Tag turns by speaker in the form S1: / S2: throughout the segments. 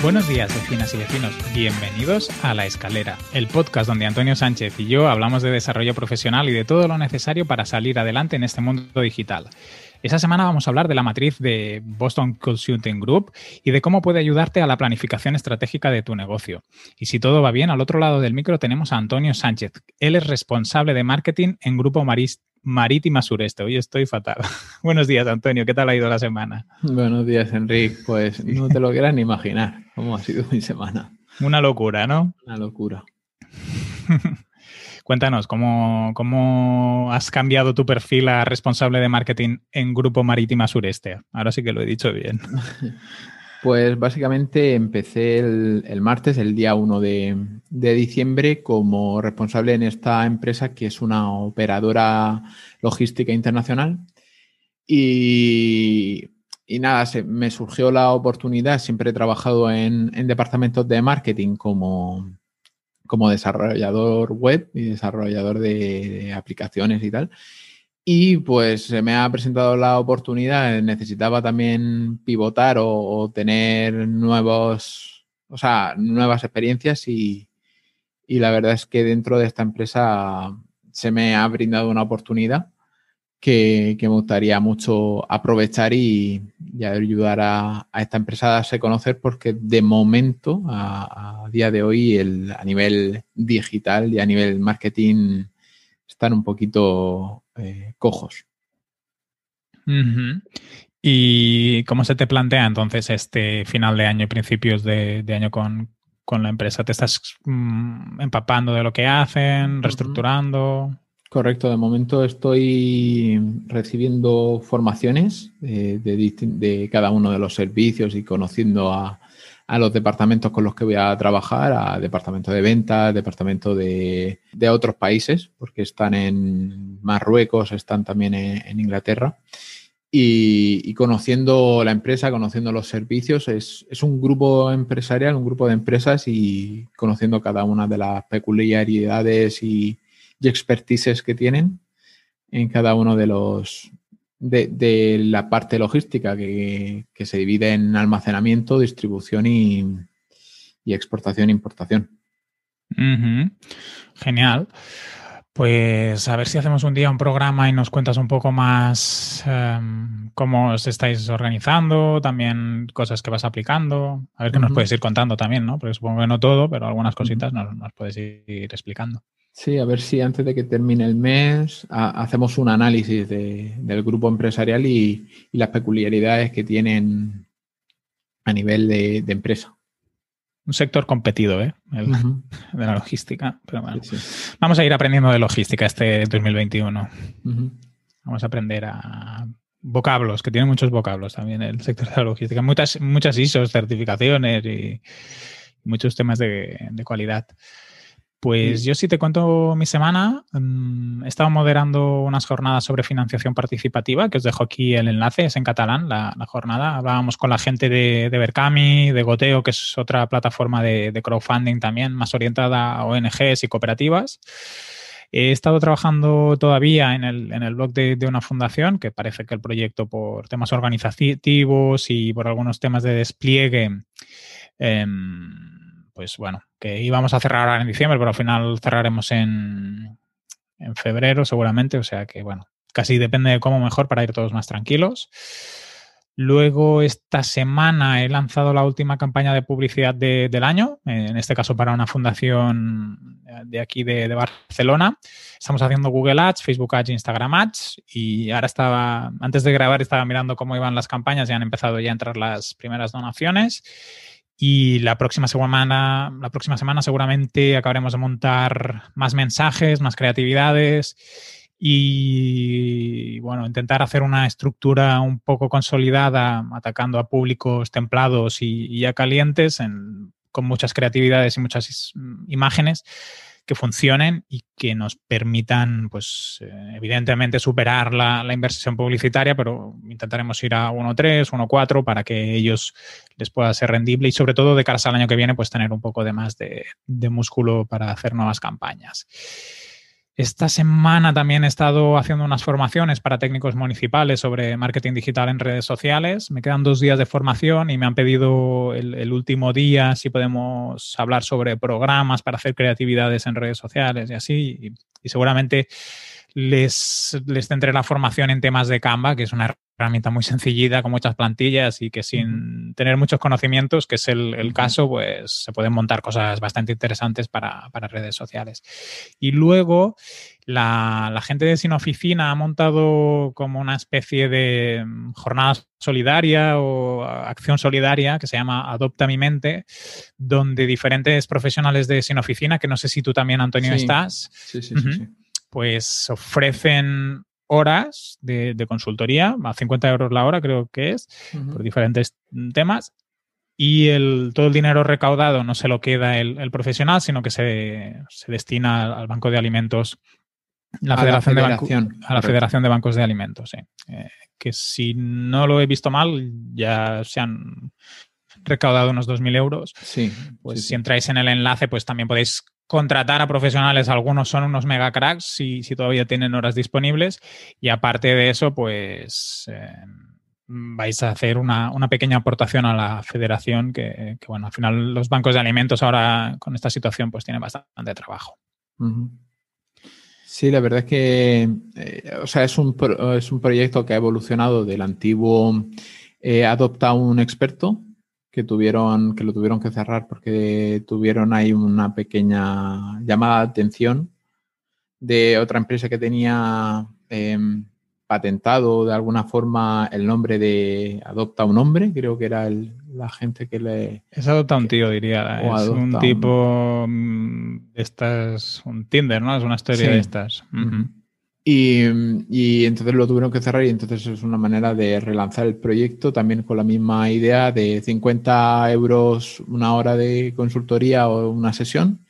S1: Buenos días, vecinas y vecinos. Bienvenidos a La Escalera, el podcast donde Antonio Sánchez y yo hablamos de desarrollo profesional y de todo lo necesario para salir adelante en este mundo digital. Esta semana vamos a hablar de la matriz de Boston Consulting Group y de cómo puede ayudarte a la planificación estratégica de tu negocio. Y si todo va bien, al otro lado del micro tenemos a Antonio Sánchez. Él es responsable de marketing en Grupo Marist Marítima Sureste. Hoy estoy fatal. Buenos días, Antonio. ¿Qué tal ha ido la semana?
S2: Buenos días, Enrique. Pues no te lo quieras ni imaginar cómo ha sido mi semana.
S1: Una locura, ¿no?
S2: Una locura.
S1: Cuéntanos, ¿cómo, ¿cómo, has cambiado tu perfil a responsable de marketing en Grupo Marítima Sureste? Ahora sí que lo he dicho bien.
S2: Pues básicamente empecé el, martes, el día 1 de, diciembre, como responsable en esta empresa que es una operadora logística internacional. Y, nada, me surgió la oportunidad, siempre he trabajado en, departamentos de marketing como, como desarrollador web y desarrollador de aplicaciones y tal. Y pues se me ha presentado la oportunidad, necesitaba también pivotar o, tener nuevos, o sea, nuevas experiencias y, la verdad es que dentro de esta empresa se me ha brindado una oportunidad que, me gustaría mucho aprovechar y, ayudar a, esta empresa a darse a conocer porque de momento, a, día de hoy, el, a nivel digital y a nivel marketing están un poquito eh, cojos.
S1: ¿Y cómo se te plantea entonces este final de año y principios de, año con, la empresa? ¿Te estás mm, empapando de lo que hacen, reestructurando?
S2: Correcto, de momento estoy recibiendo formaciones de, de, cada uno de los servicios y conociendo a los departamentos con los que voy a trabajar, a departamento de ventas, departamento de, otros países, porque están en Marruecos, están también en, Inglaterra. Y, conociendo la empresa, conociendo los servicios, es, un grupo empresarial, un grupo de empresas y conociendo cada una de las peculiaridades y, y expertices que tienen en cada uno de los, de, la parte logística que, se divide en almacenamiento, distribución y, exportación e importación.
S1: Genial. Pues a ver si hacemos un día un programa y nos cuentas un poco más em, cómo os estáis organizando, también cosas que vas aplicando. A ver qué nos puedes ir contando también, ¿no? Porque supongo que no todo, pero algunas cositas nos, nos puedes ir explicando.
S2: Sí, a ver si antes de que termine el mes hacemos un análisis del grupo empresarial y, las peculiaridades que tienen a nivel de, empresa.
S1: Un sector competido, ¿eh? El, De la logística. Pero bueno, vamos a ir aprendiendo de logística este 2021. Vamos a aprender a vocablos, que tiene muchos vocablos también el sector de la logística. Muchas, muchas ISOs, certificaciones y muchos temas de, de cualidad. Pues yo sí te cuento mi semana. Mm, he estado moderando unas jornadas sobre financiación participativa, que os dejo aquí el enlace, es en catalán la, jornada. Hablábamos con la gente de, de Berkami, de Goteo, que es otra plataforma de, crowdfunding también, más orientada a ONGs y cooperativas. He estado trabajando todavía en el, en el blog de, una fundación, que parece que el proyecto por temas organizativos y por algunos temas de despliegue, em, pues bueno, que íbamos a cerrar ahora en diciembre, pero al final cerraremos en, en febrero seguramente, o sea que bueno, casi depende de cómo mejor para ir todos más tranquilos. Luego, esta semana he lanzado la última campaña de publicidad del año, en este caso para una fundación de aquí de, de, Barcelona. Estamos haciendo Google Ads, Facebook Ads, Instagram Ads y ahora estaba, antes de grabar estaba mirando cómo iban las campañas y han empezado ya a entrar las primeras donaciones. Y la próxima semana, la próxima semana seguramente acabaremos de montar más mensajes, más creatividades y bueno, intentar hacer una estructura un poco consolidada, atacando a públicos templados y, ya calientes, con muchas creatividades y muchas imágenes que funcionen y que nos permitan, pues, eh, evidentemente superar la, inversión publicitaria, pero intentaremos ir a 1.3, 1.4 para que ellos les pueda ser rendible y sobre todo de cara al año que viene, pues tener un poco de más de, de músculo para hacer nuevas campañas. Esta semana también he estado haciendo unas formaciones para técnicos municipales sobre marketing digital en redes sociales. Me quedan dos días de formación y me han pedido el, último día si podemos hablar sobre programas para hacer creatividades en redes sociales y así. y seguramente les, les tendré la formación en temas de Canva, que es una herramienta muy sencillita con muchas plantillas y que sin tener muchos conocimientos, que es el, caso, pues se pueden montar cosas bastante interesantes para, redes sociales. Y luego la, gente de Sin Oficina ha montado como una especie de jornada solidaria o acción solidaria que se llama Adopta mi mente, donde diferentes profesionales de Sin Oficina, que no sé si tú también, Antonio, estás. Sí, sí, sí pues ofrecen horas de, consultoría, a 50 euros la hora creo que es, por diferentes temas. Y el, todo el dinero recaudado no se lo queda el, profesional, sino que se, destina al Banco de Alimentos, la a Federación, la Federación, de a la Federación de Bancos de Alimentos. Eh, que si no lo he visto mal, ya se han recaudado unos 2.000 euros. Sí. Pues si entráis en el enlace, pues también podéis contratar a profesionales, algunos son unos mega cracks si, si todavía tienen horas disponibles y aparte de eso, pues eh, vais a hacer una, pequeña aportación a la federación que, bueno, al final los bancos de alimentos ahora con esta situación pues tienen bastante trabajo.
S2: Sí, la verdad es que eh, o sea, es, un, es un proyecto que ha evolucionado del antiguo eh, adopta un experto que tuvieron, que lo tuvieron que cerrar porque tuvieron ahí una pequeña llamada de atención de otra empresa que tenía em, patentado de alguna forma el nombre de Adopta un hombre, creo que era la gente que le...
S1: Es Adopta un tío, diría. Es un tipo... Mm, estas, un Tinder, ¿no? Es una historia de estas.
S2: Y, entonces lo tuvieron que cerrar y entonces es una manera de relanzar el proyecto también con la misma idea de 50 euros una hora de consultoría o una sesión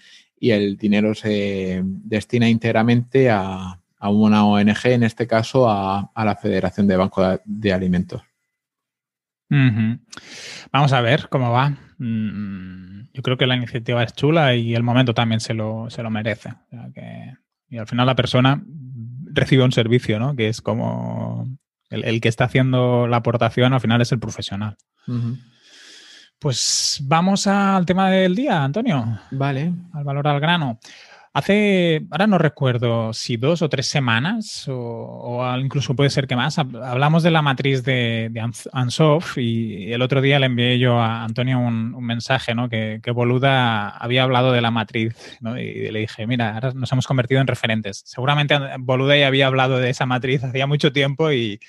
S2: y el dinero se destina íntegramente a, una ONG, en este caso a, la Federación de Bancos de, Alimentos.
S1: Vamos a ver cómo va. Mm, yo creo que la iniciativa es chula y el momento también se lo, se lo merece. y al final la persona recibe un servicio, ¿no? Que es como el, que está haciendo la aportación al final es el profesional. Pues vamos al tema del día, Antonio.
S2: Vale.
S1: Al valor al grano. Hace, ahora no recuerdo si dos o tres semanas, o, incluso puede ser que más, hablamos de la matriz de, Ansoff y el otro día le envié yo a Antonio un, mensaje, ¿no? Que, Boluda había hablado de la matriz, ¿no? Y le dije, mira, ahora nos hemos convertido en referentes. Seguramente Boluda ya había hablado de esa matriz hacía mucho tiempo y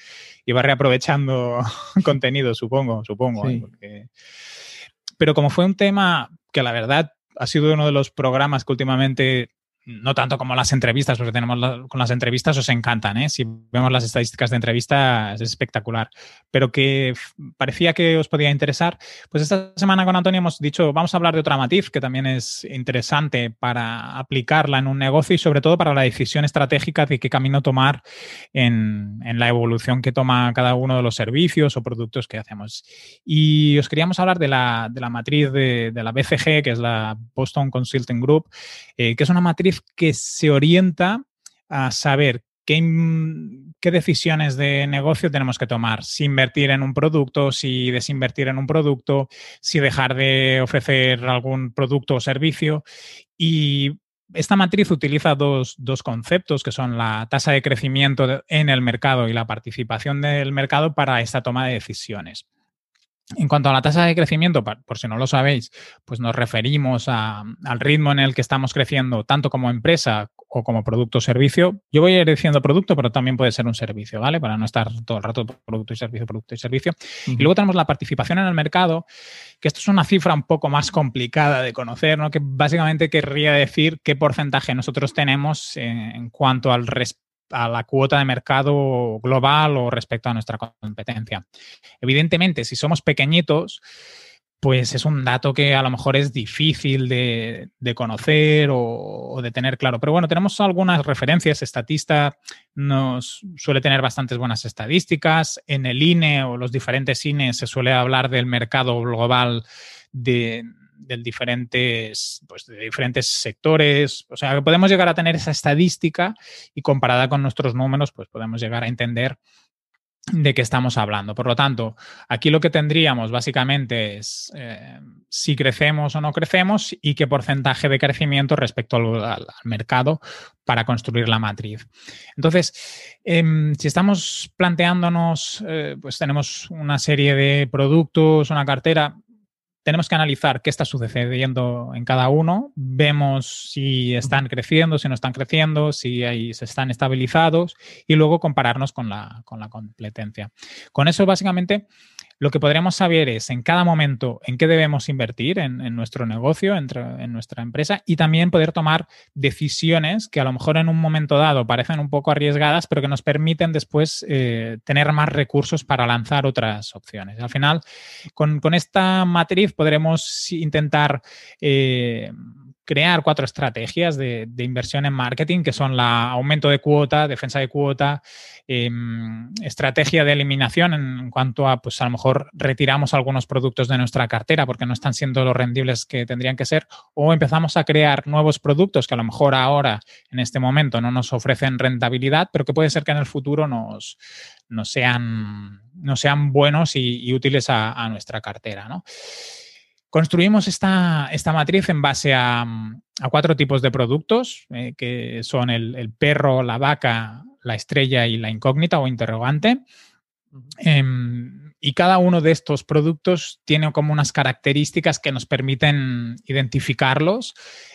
S1: iba reaprovechando contenido, supongo, supongo. ¿eh? Pero como fue un tema que la verdad ha sido uno de los programas que últimamente no tanto como las entrevistas, porque tenemos con las entrevistas os encantan, ¿eh? Si vemos las estadísticas de entrevistas es espectacular, pero que parecía que os podía interesar. Pues esta semana con Antonio hemos dicho, vamos a hablar de otra matiz que también es interesante para aplicarla en un negocio y sobre todo para la decisión estratégica de qué camino tomar en, la evolución que toma cada uno de los servicios o productos que hacemos. Y os queríamos hablar de la, matriz de, la BCG, que es la Boston Consulting Group, eh, que es una matriz que se orienta a saber qué, qué, decisiones de negocio tenemos que tomar, si invertir en un producto, si desinvertir en un producto, si dejar de ofrecer algún producto o servicio. Y esta matriz utiliza dos, dos, conceptos que son la tasa de crecimiento en el mercado y la participación del mercado para esta toma de decisiones. En cuanto a la tasa de crecimiento, por si no lo sabéis, pues nos referimos al ritmo en el que estamos creciendo tanto como empresa o como producto o servicio. Yo voy a ir diciendo producto, pero también puede ser un servicio, ¿vale? Para no estar todo el rato producto y servicio, producto y servicio. Y luego tenemos la participación en el mercado, que esto es una cifra un poco más complicada de conocer, ¿no? Que básicamente querría decir qué porcentaje nosotros tenemos en cuanto al respecto a la cuota de mercado global o respecto a nuestra competencia. Evidentemente, si somos pequeñitos, pues es un dato que a lo mejor es difícil de, conocer o, de tener claro. Pero bueno, tenemos algunas referencias. Estatista nos suele tener bastantes buenas estadísticas. En el INE o los diferentes INE se suele hablar del mercado global de, diferentes, pues de diferentes sectores. O sea, que podemos llegar a tener esa estadística y comparada con nuestros números, pues podemos llegar a entender de qué estamos hablando. Por lo tanto, aquí lo que tendríamos básicamente es eh, si crecemos o no crecemos y qué porcentaje de crecimiento respecto al, mercado para construir la matriz. Entonces, em, si estamos planteándonos, eh, pues tenemos una serie de productos, una cartera, tenemos que analizar qué está sucediendo en cada uno, vemos si están creciendo, si no están creciendo, si ahí se están estabilizados y luego compararnos con la, con la competencia. Con eso, básicamente, lo que podríamos saber es en cada momento en qué debemos invertir en, nuestro negocio, en, nuestra empresa y también poder tomar decisiones que a lo mejor en un momento dado parecen un poco arriesgadas, pero que nos permiten después eh, tener más recursos para lanzar otras opciones. Al final, con, esta matriz podremos intentar... Eh, crear cuatro estrategias de, inversión en marketing, que son la aumento de cuota, defensa de cuota, em, estrategia de eliminación en cuanto a, pues a lo mejor retiramos algunos productos de nuestra cartera porque no están siendo los rendibles que tendrían que ser, o empezamos a crear nuevos productos que a lo mejor ahora, en este momento, no nos ofrecen rentabilidad, pero que puede ser que en el futuro nos, sean, no sean buenos y, útiles a, a nuestra cartera, ¿no? Construimos esta, esta, matriz en base a, cuatro tipos de productos, eh, que son el, perro, la vaca, la estrella y la incógnita o interrogante. Y cada uno de estos productos tiene como unas características que nos permiten identificarlos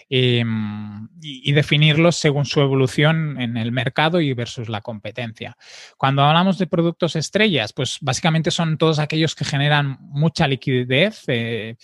S1: em, y, definirlos según su evolución en el mercado y versus la competencia. Cuando hablamos de productos estrellas, pues básicamente son todos aquellos que generan mucha liquidez. Eh,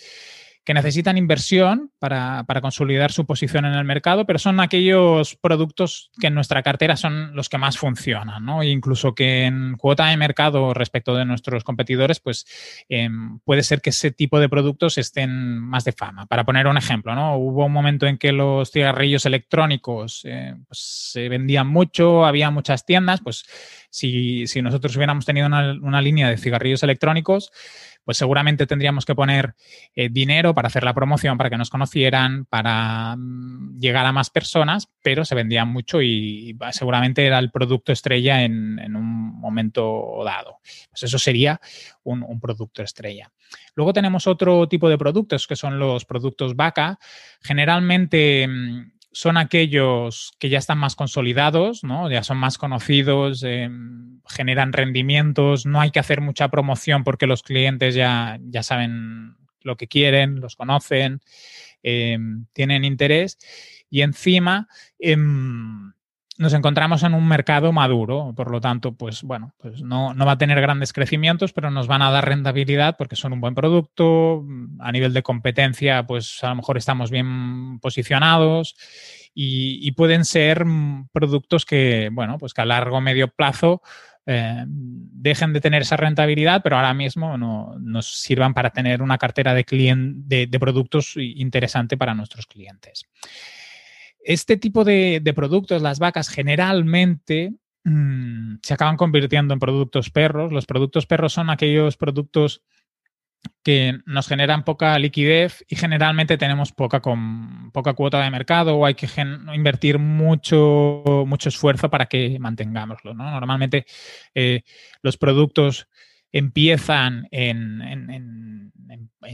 S1: que necesitan inversión para, consolidar su posición en el mercado, pero son aquellos productos que en nuestra cartera son los que más funcionan, ¿no? E incluso que en cuota de mercado respecto de nuestros competidores, pues em, puede ser que ese tipo de productos estén más de fama. Para poner un ejemplo, ¿no? Hubo un momento en que los cigarrillos electrónicos eh, pues, se vendían mucho, había muchas tiendas, pues si, nosotros hubiéramos tenido una línea de cigarrillos electrónicos, pues seguramente tendríamos que poner eh, dinero para hacer la promoción, para que nos conocieran, para mm, llegar a más personas, pero se vendía mucho y, seguramente era el producto estrella en, un momento dado. Pues eso sería un, producto estrella. Luego tenemos otro tipo de productos que son los productos vaca. Generalmente mm, son aquellos que ya están más consolidados, ¿no? ya son más conocidos, eh, generan rendimientos, no hay que hacer mucha promoción porque los clientes ya, ya saben lo que quieren, los conocen, eh, tienen interés y encima em, nos encontramos en un mercado maduro, por lo tanto, pues bueno, pues no, no, va a tener grandes crecimientos, pero nos van a dar rentabilidad porque son un buen producto, a nivel de competencia, pues a lo mejor estamos bien posicionados y, pueden ser productos que, bueno, pues que a largo o medio plazo eh, dejen de tener esa rentabilidad, pero ahora mismo no, nos sirvan para tener una cartera de, de, de productos interesante para nuestros clientes. Este tipo de, productos, las vacas, generalmente mm, se acaban convirtiendo en productos perros. Los productos perros son aquellos productos que nos generan poca liquidez y generalmente tenemos poca, con, poca cuota de mercado o hay que invertir mucho, mucho esfuerzo para que mantengámoslo. Normalmente eh, los productos empiezan en,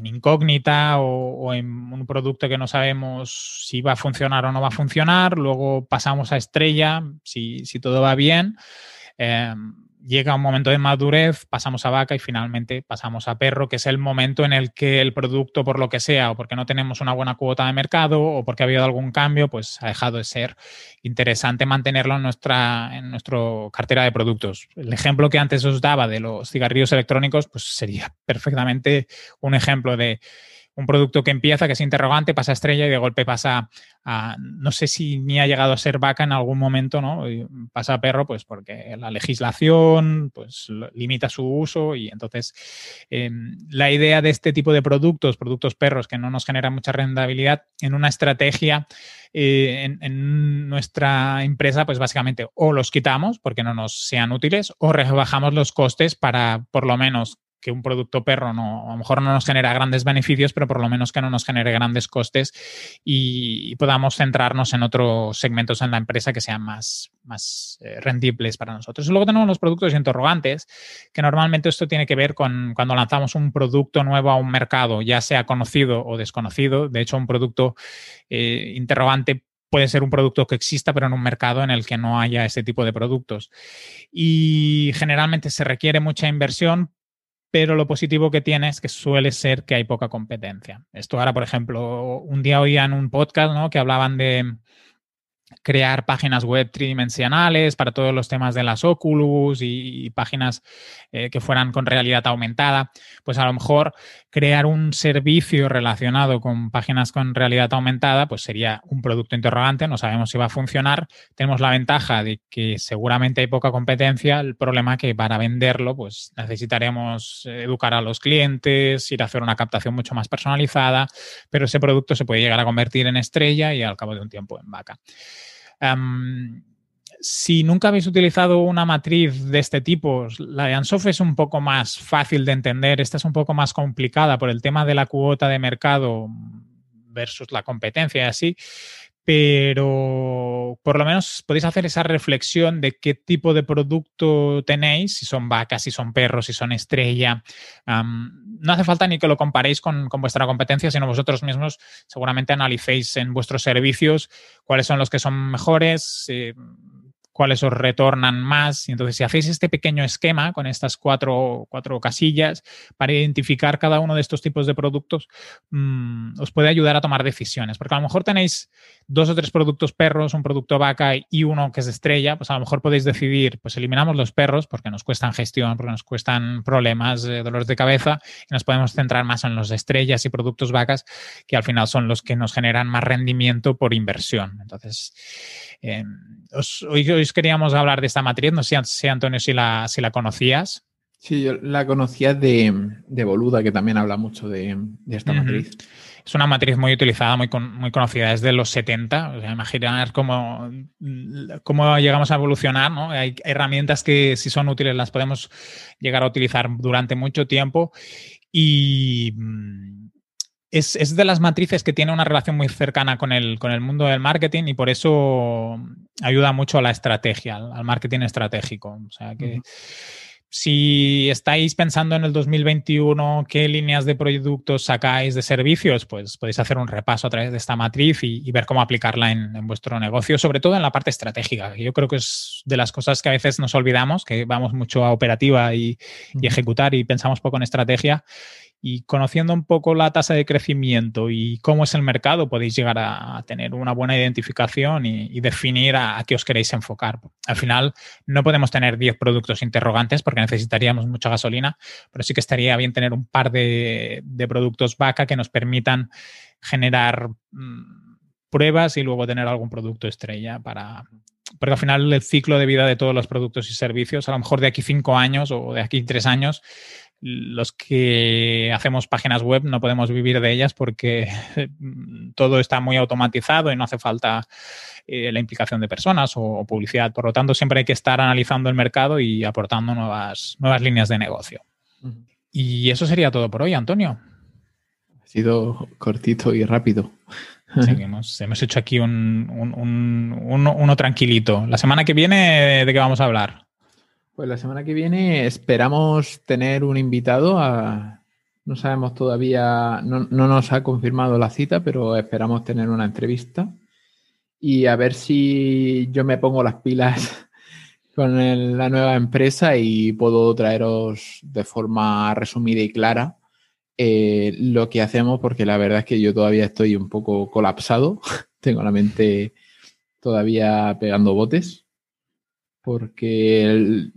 S1: incógnita o, en un producto que no sabemos si va a funcionar o no va a funcionar, luego pasamos a estrella si, todo va bien. Em, llega un momento de madurez, pasamos a vaca y finalmente pasamos a perro, que es el momento en el que el producto, por lo que sea, o porque no tenemos una buena cuota de mercado o porque ha habido algún cambio, pues ha dejado de ser interesante mantenerlo en nuestra en cartera de productos. El ejemplo que antes os daba de los cigarrillos electrónicos, pues sería perfectamente un ejemplo de un producto que empieza, que es interrogante, pasa a estrella y de golpe pasa a, no sé si ni ha llegado a ser vaca en algún momento, ¿no? pasa a perro, pues porque la legislación pues limita su uso y entonces em, la idea de este tipo de productos, productos perros que no nos generan mucha rentabilidad, en una estrategia eh, en, en, nuestra empresa, pues básicamente o los quitamos porque no nos sean útiles o rebajamos los costes para por lo menos que un producto perro no, a lo mejor no nos genera grandes beneficios, pero por lo menos que no nos genere grandes costes y, podamos centrarnos en otros segmentos en la empresa que sean más, más eh, rendibles para nosotros. Y luego tenemos los productos interrogantes, que normalmente esto tiene que ver con cuando lanzamos un producto nuevo a un mercado, ya sea conocido o desconocido. De hecho, un producto eh, interrogante puede ser un producto que exista, pero en un mercado en el que no haya ese tipo de productos. Y generalmente se requiere mucha inversión pero lo positivo que tiene es que suele ser que hay poca competencia. Esto ahora, por ejemplo, un día oía en un podcast ¿no? que hablaban de, crear páginas web tridimensionales para todos los temas de las Oculus y, páginas eh, que fueran con realidad aumentada, pues a lo mejor crear un servicio relacionado con páginas con realidad aumentada, pues sería un producto interrogante, no sabemos si va a funcionar. Tenemos la ventaja de que seguramente hay poca competencia, el problema que para venderlo, pues necesitaremos educar a los clientes, ir a hacer una captación mucho más personalizada, pero ese producto se puede llegar a convertir en estrella y al cabo de un tiempo en vaca si nunca habéis utilizado una matriz de este tipo, la de Ansoff es un poco más fácil de entender, esta es un poco más complicada por el tema de la cuota de mercado versus la competencia y así, pero por lo menos podéis hacer esa reflexión de qué tipo de producto tenéis, si son vacas, si son perros, si son estrella. no hace falta ni que lo comparéis con, vuestra competencia, sino vosotros mismos seguramente analicéis en vuestros servicios cuáles son los que son mejores. Eh, cuáles os retornan más. Y entonces, si hacéis este pequeño esquema con estas cuatro, cuatro casillas para identificar cada uno de estos tipos de productos, mm, os puede ayudar a tomar decisiones. Porque a lo mejor tenéis dos o tres productos perros, un producto vaca y uno que es estrella, pues a lo mejor podéis decidir, pues eliminamos los perros porque nos cuestan gestión, porque nos cuestan problemas, dolores de cabeza, y nos podemos centrar más en los estrellas y productos vacas, que al final son los que nos generan más rendimiento por inversión. Entonces, eh, hoy, hoy, queríamos hablar de esta matriz, no sé, Antonio, si la, si la conocías.
S2: Sí, yo la conocía de, Boluda, que también habla mucho de, esta matriz.
S1: Es una matriz muy utilizada, muy, muy conocida desde los 70. O sea, imaginar cómo, cómo llegamos a evolucionar. ¿no? Hay herramientas que, si son útiles, las podemos llegar a utilizar durante mucho tiempo. Y es, de las matrices que tiene una relación muy cercana con el, con el mundo del marketing y por eso ayuda mucho a la estrategia, al, marketing estratégico. O sea que si estáis pensando en el 2021 qué líneas de productos sacáis de servicios, pues podéis hacer un repaso a través de esta matriz y, ver cómo aplicarla en, vuestro negocio, sobre todo en la parte estratégica. Yo creo que es de las cosas que a veces nos olvidamos, que vamos mucho a operativa y, y ejecutar y pensamos poco en estrategia y conociendo un poco la tasa de crecimiento y cómo es el mercado, podéis llegar a, tener una buena identificación y, definir a, qué os queréis enfocar. Al final, no podemos tener 10 productos interrogantes porque necesitaríamos mucha gasolina, pero sí que estaría bien tener un par de, productos vaca que nos permitan generar mm, pruebas y luego tener algún producto estrella para, porque al final el ciclo de vida de todos los productos y servicios, a lo mejor de aquí cinco años o de aquí tres años, los que hacemos páginas web no podemos vivir de ellas porque todo está muy automatizado y no hace falta eh, la implicación de personas o, publicidad. Por lo tanto, siempre hay que estar analizando el mercado y aportando nuevas, nuevas líneas de negocio. Y eso sería todo por hoy, Antonio.
S2: Ha sido cortito y rápido.
S1: hemos, hecho aquí un, uno tranquilito. La semana que viene, ¿de qué vamos a hablar?
S2: Pues la semana que viene esperamos tener un invitado. no sabemos todavía, no, nos ha confirmado la cita, pero esperamos tener una entrevista y a ver si yo me pongo las pilas con la nueva empresa y puedo traeros de forma resumida y clara eh, lo que hacemos, porque la verdad es que yo todavía estoy un poco colapsado, tengo la mente todavía pegando botes, porque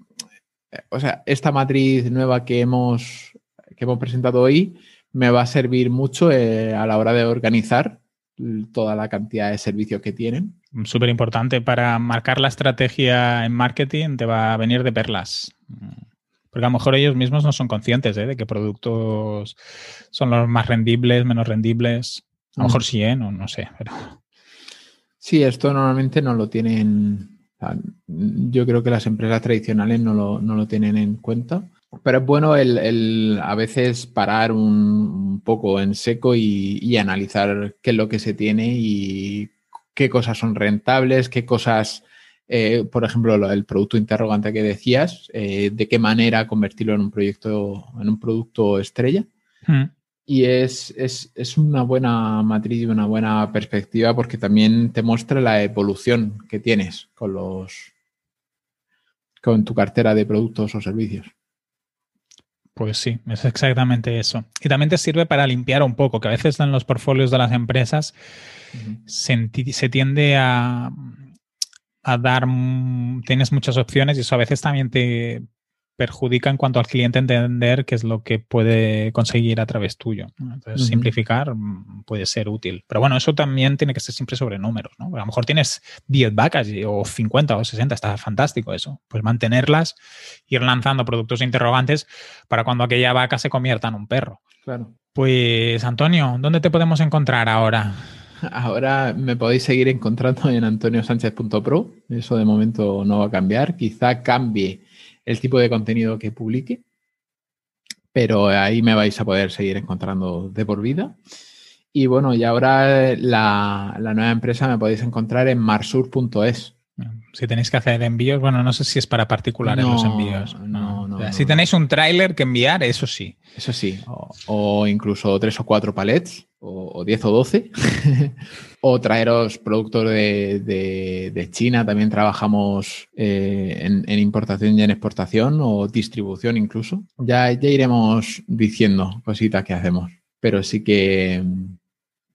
S2: o sea, esta matriz nueva que hemos, que hemos presentado hoy me va a servir mucho eh, a la hora de organizar toda la cantidad de servicios que tienen.
S1: Súper importante para marcar la estrategia en marketing, te va a venir de perlas. Porque a lo mejor ellos mismos no son conscientes ¿eh? de qué productos son los más rendibles, menos rendibles. A lo mejor sí, ¿eh? no, no sé. Pero...
S2: Sí, esto normalmente no lo tienen. Yo creo que las empresas tradicionales no lo, no lo tienen en cuenta. Pero es bueno el, a veces parar un, poco en seco y, analizar qué es lo que se tiene y qué cosas son rentables, qué cosas, eh, por ejemplo, el producto interrogante que decías, eh, de qué manera convertirlo en un proyecto, en un producto estrella. Hmm. Y es, es, una buena matriz y una buena perspectiva porque también te muestra la evolución que tienes con los con tu cartera de productos o servicios.
S1: Pues sí, es exactamente eso. Y también te sirve para limpiar un poco, que a veces en los portfolios de las empresas se, se, tiende a, a dar, tienes muchas opciones y eso a veces también te perjudica en cuanto al cliente entender qué es lo que puede conseguir a través tuyo. Entonces, simplificar mm, puede ser útil. Pero bueno, eso también tiene que ser siempre sobre números, ¿no? A lo mejor tienes 10 vacas o 50 o 60, está fantástico eso. Pues mantenerlas, ir lanzando productos interrogantes para cuando aquella vaca se convierta en un perro.
S2: Claro.
S1: Pues, Antonio, ¿dónde te podemos encontrar ahora?
S2: Ahora me podéis seguir encontrando en antoniosánchez.pro. Eso de momento no va a cambiar. Quizá cambie el tipo de contenido que publique, pero ahí me vais a poder seguir encontrando de por vida. Y bueno, y ahora la, nueva empresa me podéis encontrar en marsur.es.
S1: Si tenéis que hacer envíos, bueno, no sé si es para particulares los envíos. No, no, si tenéis un tráiler que enviar, eso sí.
S2: Eso sí. O, incluso tres o cuatro palets, o, diez o doce. o traeros productos de, China. También trabajamos eh, en, importación y en exportación, o distribución incluso. Ya, ya iremos diciendo cositas que hacemos. Pero sí que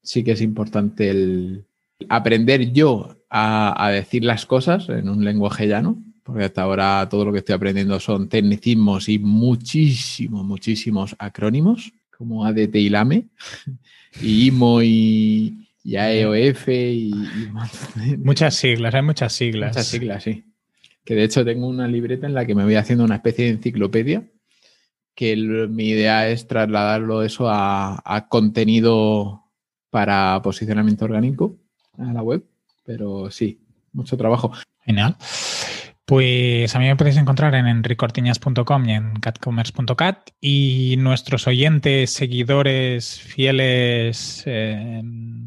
S2: sí que es importante el aprender yo a, decir las cosas en un lenguaje llano, porque hasta ahora todo lo que estoy aprendiendo son tecnicismos y muchísimos, muchísimos acrónimos, como ADT y LAME, y IMO y, AEOF y,
S1: Muchas siglas, hay muchas siglas.
S2: Muchas siglas, sí. Que de hecho tengo una libreta en la que me voy haciendo una especie de enciclopedia, que mi idea es trasladarlo eso a contenido para posicionamiento orgánico a la web pero sí, mucho trabajo.
S1: Genial. Pues a mí me podéis encontrar en enricortiñas.com y en catcommerce.cat y nuestros oyentes, seguidores, fieles, eh,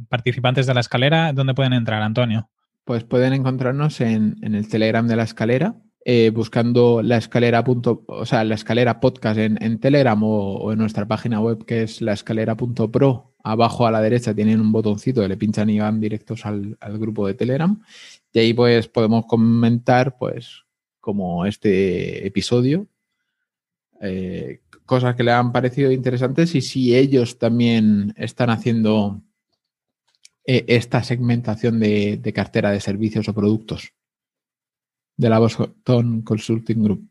S1: participantes de la escalera, ¿dónde pueden entrar, Antonio?
S2: Pues pueden encontrarnos en, el Telegram de la escalera, eh, buscando la escalera, o sea, la escalera podcast en, Telegram o, en nuestra página web que es la escalera.pro abajo a la derecha tienen un botoncito le pinchan y van directos al, grupo de Telegram. Y ahí pues podemos comentar pues como este episodio, eh, cosas que le han parecido interesantes y si ellos también están haciendo eh, esta segmentación de, de, cartera de servicios o productos de la Boston Consulting Group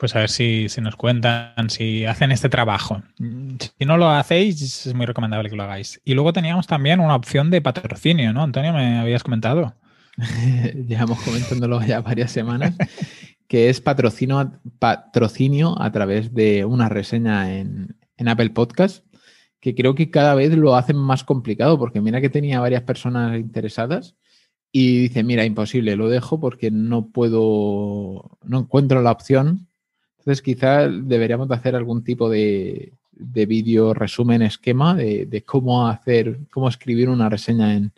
S1: pues a ver si, nos cuentan, si hacen este trabajo. Si no lo hacéis, es muy recomendable que lo hagáis. Y luego teníamos también una opción de patrocinio, ¿no? Antonio, me habías comentado.
S2: Llevamos comentándolo ya varias semanas, que es patrocinio, patrocinio a través de una reseña en, en Apple Podcast, que creo que cada vez lo hacen más complicado, porque mira que tenía varias personas interesadas y dice, mira, imposible, lo dejo porque no puedo, no encuentro la opción entonces, quizá deberíamos de hacer algún tipo de, vídeo resumen esquema de, cómo hacer, cómo escribir una reseña en,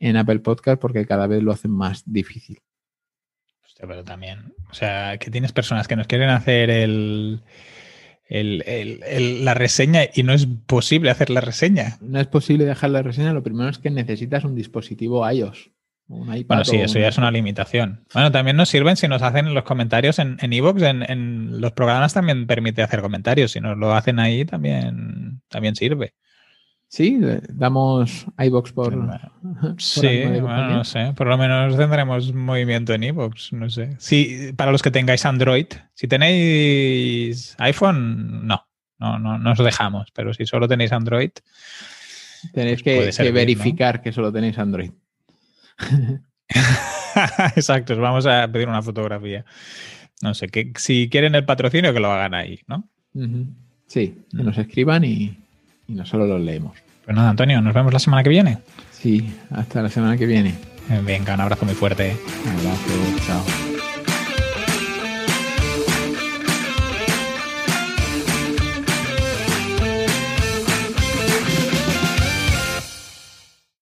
S2: Apple Podcast, porque cada vez lo hacen más difícil.
S1: Hostia, pero también, o sea, que tienes personas que nos quieren hacer el, la reseña y no es posible hacer la reseña.
S2: No es posible dejar la reseña, lo primero es que necesitas un dispositivo iOS
S1: bueno, sí, eso ya es una limitación. Bueno, también nos sirven si nos hacen los comentarios en Evox, en, en, los programas también permite hacer comentarios. Si nos lo hacen ahí, también, también sirve.
S2: Sí, damos iBox por.
S1: Sí, bueno, no sé. Por lo menos tendremos movimiento en iBox, no sé. Sí, para los que tengáis Android, si tenéis iPhone, no. no, no, no os dejamos, pero si solo tenéis Android...
S2: Tenéis pues que, verificar que solo tenéis Android.
S1: Exacto, os vamos a pedir una fotografía. No sé, que si quieren el patrocinio, que lo hagan ahí, ¿no?
S2: Sí, que nos escriban y, y nosotros los leemos.
S1: Pues nada, Antonio, nos vemos la semana que viene.
S2: Sí, hasta la semana que viene.
S1: Venga, un abrazo muy fuerte.
S2: Un abrazo, chao.